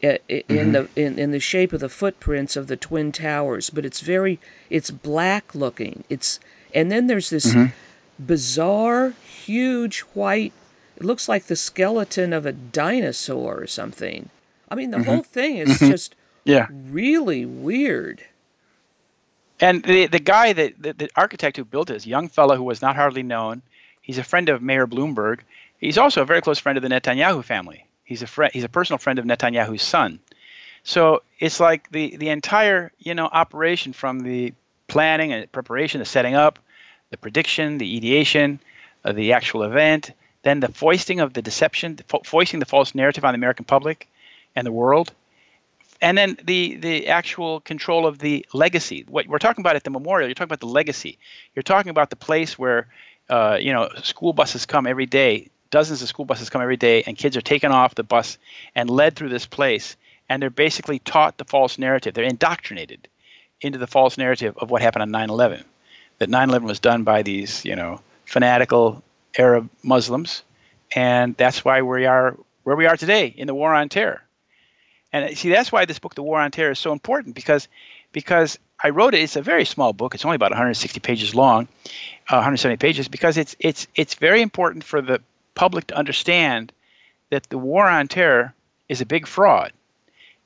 in mm-hmm. the in, in the shape of the footprints of the twin towers but it's very it's black looking it's and then there's this mm-hmm. bizarre huge white it looks like the skeleton of a dinosaur or something i mean the mm-hmm. whole thing is mm-hmm. just yeah really weird and the the guy that the, the architect who built it is a young fellow who was not hardly known he's a friend of mayor bloomberg he's also a very close friend of the netanyahu family He's a friend. He's a personal friend of Netanyahu's son. So it's like the the entire you know operation from the planning and preparation, the setting up, the prediction, the ideation, uh, the actual event, then the foisting of the deception, the fo- foisting the false narrative on the American public and the world, and then the the actual control of the legacy. What we're talking about at the memorial, you're talking about the legacy. You're talking about the place where uh, you know school buses come every day dozens of school buses come every day, and kids are taken off the bus and led through this place, and they're basically taught the false narrative. They're indoctrinated into the false narrative of what happened on 9/11. That 9/11 was done by these, you know, fanatical Arab Muslims, and that's why we are where we are today in the war on terror. And see, that's why this book, The War on Terror, is so important because because I wrote it. It's a very small book. It's only about 160 pages long, uh, 170 pages, because it's it's it's very important for the public to understand that the war on terror is a big fraud.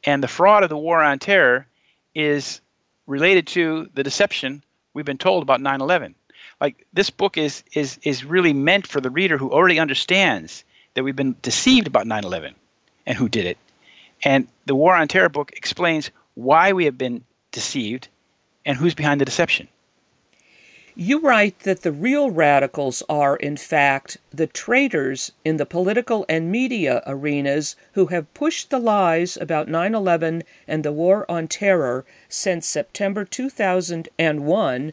And the fraud of the war on terror is related to the deception we've been told about 9 11. Like this book is, is, is really meant for the reader who already understands that we've been deceived about 9 11 and who did it. And the War on Terror book explains why we have been deceived and who's behind the deception. You write that the real radicals are, in fact, the traitors in the political and media arenas who have pushed the lies about 9 11 and the war on terror since September 2001,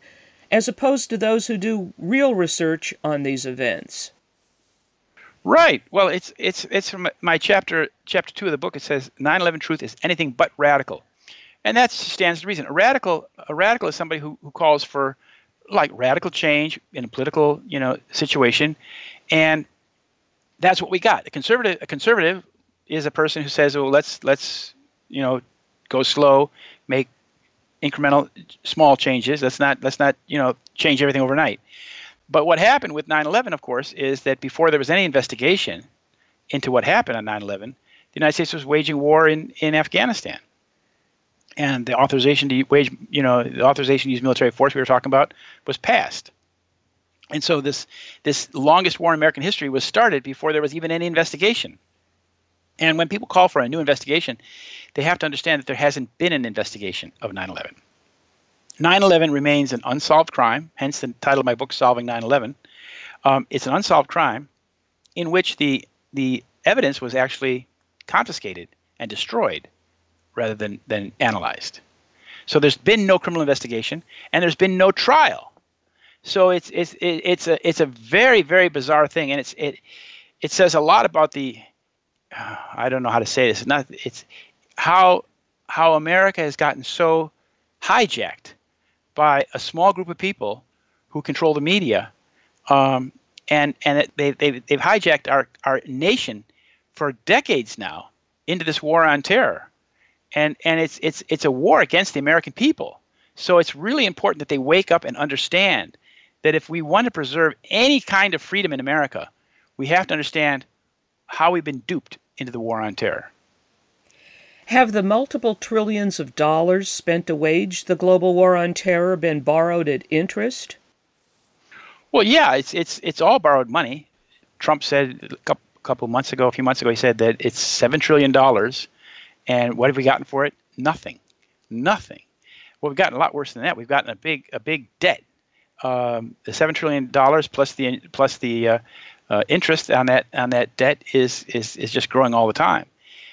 as opposed to those who do real research on these events. Right. Well, it's it's it's from my chapter chapter two of the book. It says 9/11 truth is anything but radical, and that stands to reason. A radical a radical is somebody who, who calls for like radical change in a political, you know, situation, and that's what we got. A conservative, a conservative is a person who says, "Well, let's let's you know go slow, make incremental small changes. Let's not let's not you know change everything overnight." But what happened with 9/11, of course, is that before there was any investigation into what happened on 9/11, the United States was waging war in in Afghanistan, and the authorization to wage you know the authorization to use military force we were talking about was passed. And so this this longest war in American history was started before there was even any investigation. And when people call for a new investigation, they have to understand that there hasn't been an investigation of 9/11. 9/11 remains an unsolved crime, hence the title of my book, Solving 9/11. Um, it's an unsolved crime in which the the evidence was actually confiscated and destroyed rather than than analyzed. So there's been no criminal investigation and there's been no trial. So it's it's it's a it's a very very bizarre thing, and it's it it says a lot about the I don't know how to say this. It's not it's how how America has gotten so hijacked by a small group of people who control the media, um, and and it, they they they've hijacked our our nation for decades now into this war on terror, and and it's it's it's a war against the American people. So it's really important that they wake up and understand that if we want to preserve any kind of freedom in America, we have to understand how we've been duped into the war on terror. Have the multiple trillions of dollars spent to wage the global war on terror been borrowed at interest? Well, yeah, it's it's it's all borrowed money. Trump said a couple, couple months ago, a few months ago, he said that it's seven trillion dollars, and what have we gotten for it? Nothing, nothing. Well, we've gotten a lot worse than that. We've gotten a big a big debt. Um, the seven trillion dollars plus the plus the uh, uh, interest on that on that debt is is is just growing all the time.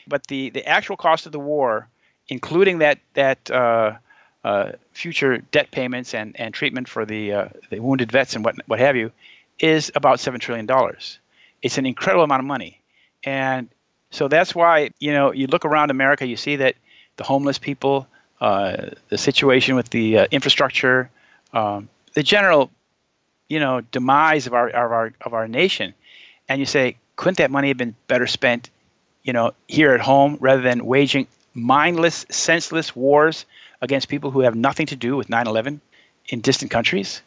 But the the actual cost of the war, including that that uh, uh, future debt payments and, and treatment for the uh, the wounded vets and what what have you, is about seven trillion dollars. It's an incredible amount of money, and so that's why you know you look around America, you see that the homeless people, uh, the situation with the uh, infrastructure, um, the general you know demise of our of our of our nation, and you say, couldn't that money have been better spent, you know, here at home rather than waging mindless, senseless wars against people who have nothing to do with 9/11 in distant countries?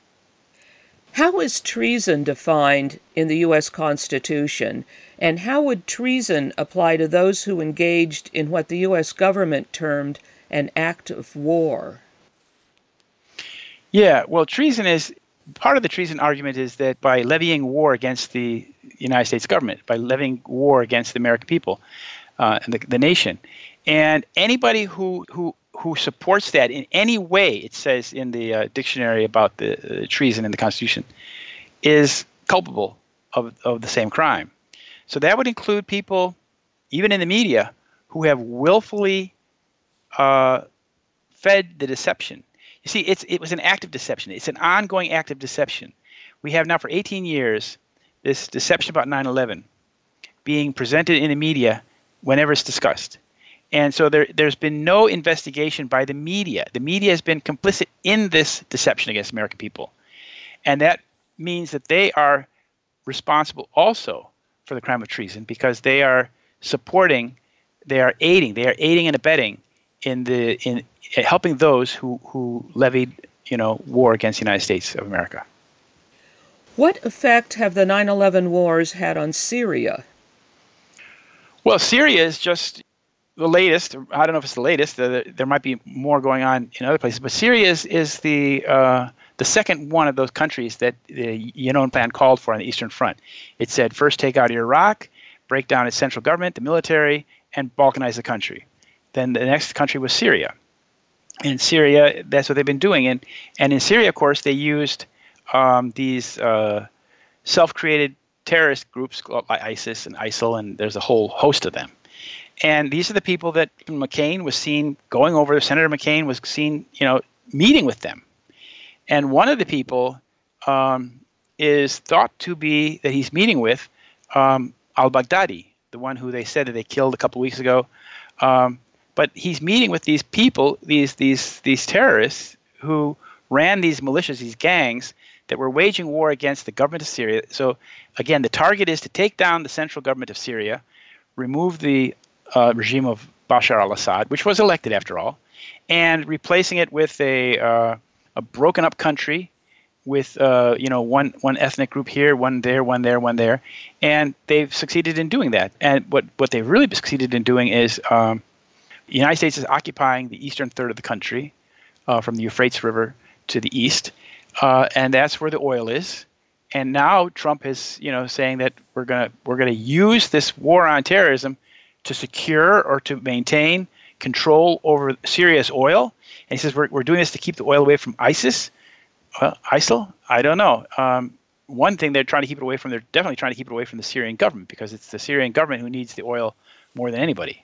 How is treason defined in the U.S. Constitution, and how would treason apply to those who engaged in what the U.S. government termed an act of war? Yeah, well, treason is part of the treason argument is that by levying war against the United States government, by levying war against the American people uh, and the, the nation, and anybody who who who supports that in any way, it says in the uh, dictionary about the uh, treason in the Constitution, is culpable of, of the same crime. So that would include people, even in the media, who have willfully uh, fed the deception you see, it's it was an act of deception. It's an ongoing act of deception. We have now for 18 years this deception about 9/11 being presented in the media whenever it's discussed. And so there, there's been no investigation by the media. The media has been complicit in this deception against American people. And that means that they are responsible also for the crime of treason because they are supporting, they are aiding, they are aiding and abetting in the in eh, helping those who who levied you know war against the United States of America. What effect have the 9/11 wars had on Syria? Well, Syria is just the latest. I don't know if it's the latest. There might be more going on in other places, but Syria is is the uh, the second one of those countries that the Yinon plan called for on the Eastern Front. It said first take out Iraq, break down its central government, the military, and balkanize the country. Then the next country was Syria. In Syria, that's what they've been doing. And, and in Syria, of course, they used um, these uh, self created terrorist groups like ISIS and ISIL, and there's a whole host of them. And these are the people that McCain was seen going over. Senator McCain was seen, you know, meeting with them. And one of the people um, is thought to be that he's meeting with um, al-Baghdadi, the one who they said that they killed a couple weeks ago. Um, but he's meeting with these people, these these these terrorists who ran these militias, these gangs that were waging war against the government of Syria. So, again, the target is to take down the central government of Syria, remove the uh, regime of Bashar al Assad, which was elected after all, and replacing it with a, uh, a broken up country with uh, you know one one ethnic group here, one there, one there, one there, and they've succeeded in doing that. And what what they've really succeeded in doing is um, the United States is occupying the eastern third of the country, uh, from the Euphrates River to the east, uh, and that's where the oil is. And now Trump is, you know, saying that we're gonna we're gonna use this war on terrorism to secure or to maintain control over Syria's oil. And he says we're we're doing this to keep the oil away from ISIS. Well, ISIL, I don't know. Um, one thing they're trying to keep it away from, they're definitely trying to keep it away from the Syrian government because it's the Syrian government who needs the oil more than anybody.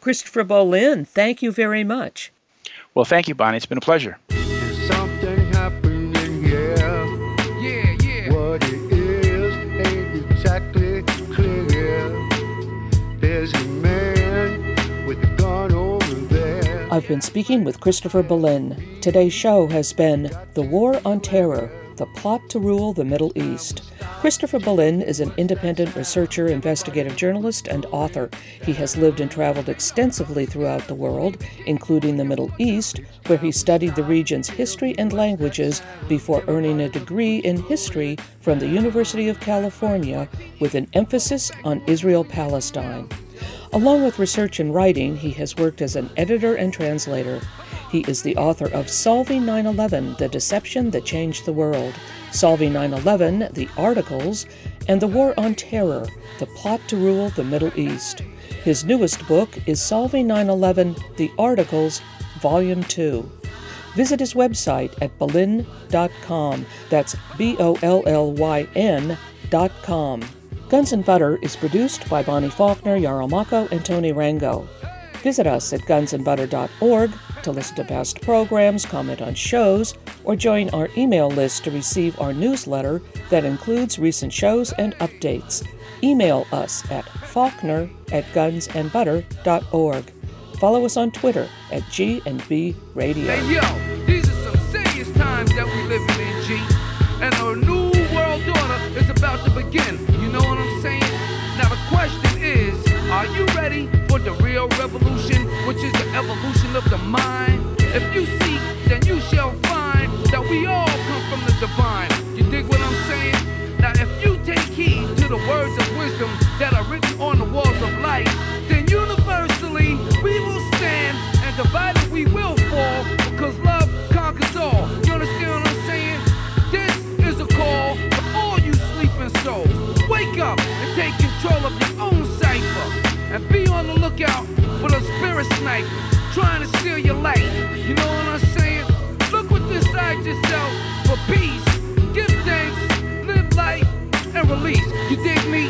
Christopher Bollyn, thank you very much. Well, thank you, Bonnie. It's been a pleasure. I've been speaking with Christopher Bollyn. Today's show has been The War on Terror The Plot to Rule the Middle East. Christopher Bollyn is an independent researcher, investigative journalist, and author. He has lived and traveled extensively throughout the world, including the Middle East, where he studied the region's history and languages before earning a degree in history from the University of California with an emphasis on Israel Palestine. Along with research and writing, he has worked as an editor and translator. He is the author of Solving 9 11 The Deception That Changed the World, Solving 9 11 The Articles, and The War on Terror The Plot to Rule the Middle East. His newest book is Solving 9 11 The Articles, Volume 2. Visit his website at bollyn.com. That's B O L L Y N.com. Guns and Butter is produced by Bonnie Faulkner, Yarl Mako, and Tony Rango. Visit us at gunsandbutter.org to listen to past programs, comment on shows, or join our email list to receive our newsletter that includes recent shows and updates. Email us at faulkner at gunsandbutter.org. Follow us on Twitter at G&B Radio. Hey yo, revolution, which is the evolution of the mind? If you seek, then you shall find that we all come from the divine. You dig what I'm saying? Now if you take heed to the words of wisdom that are written You dig me?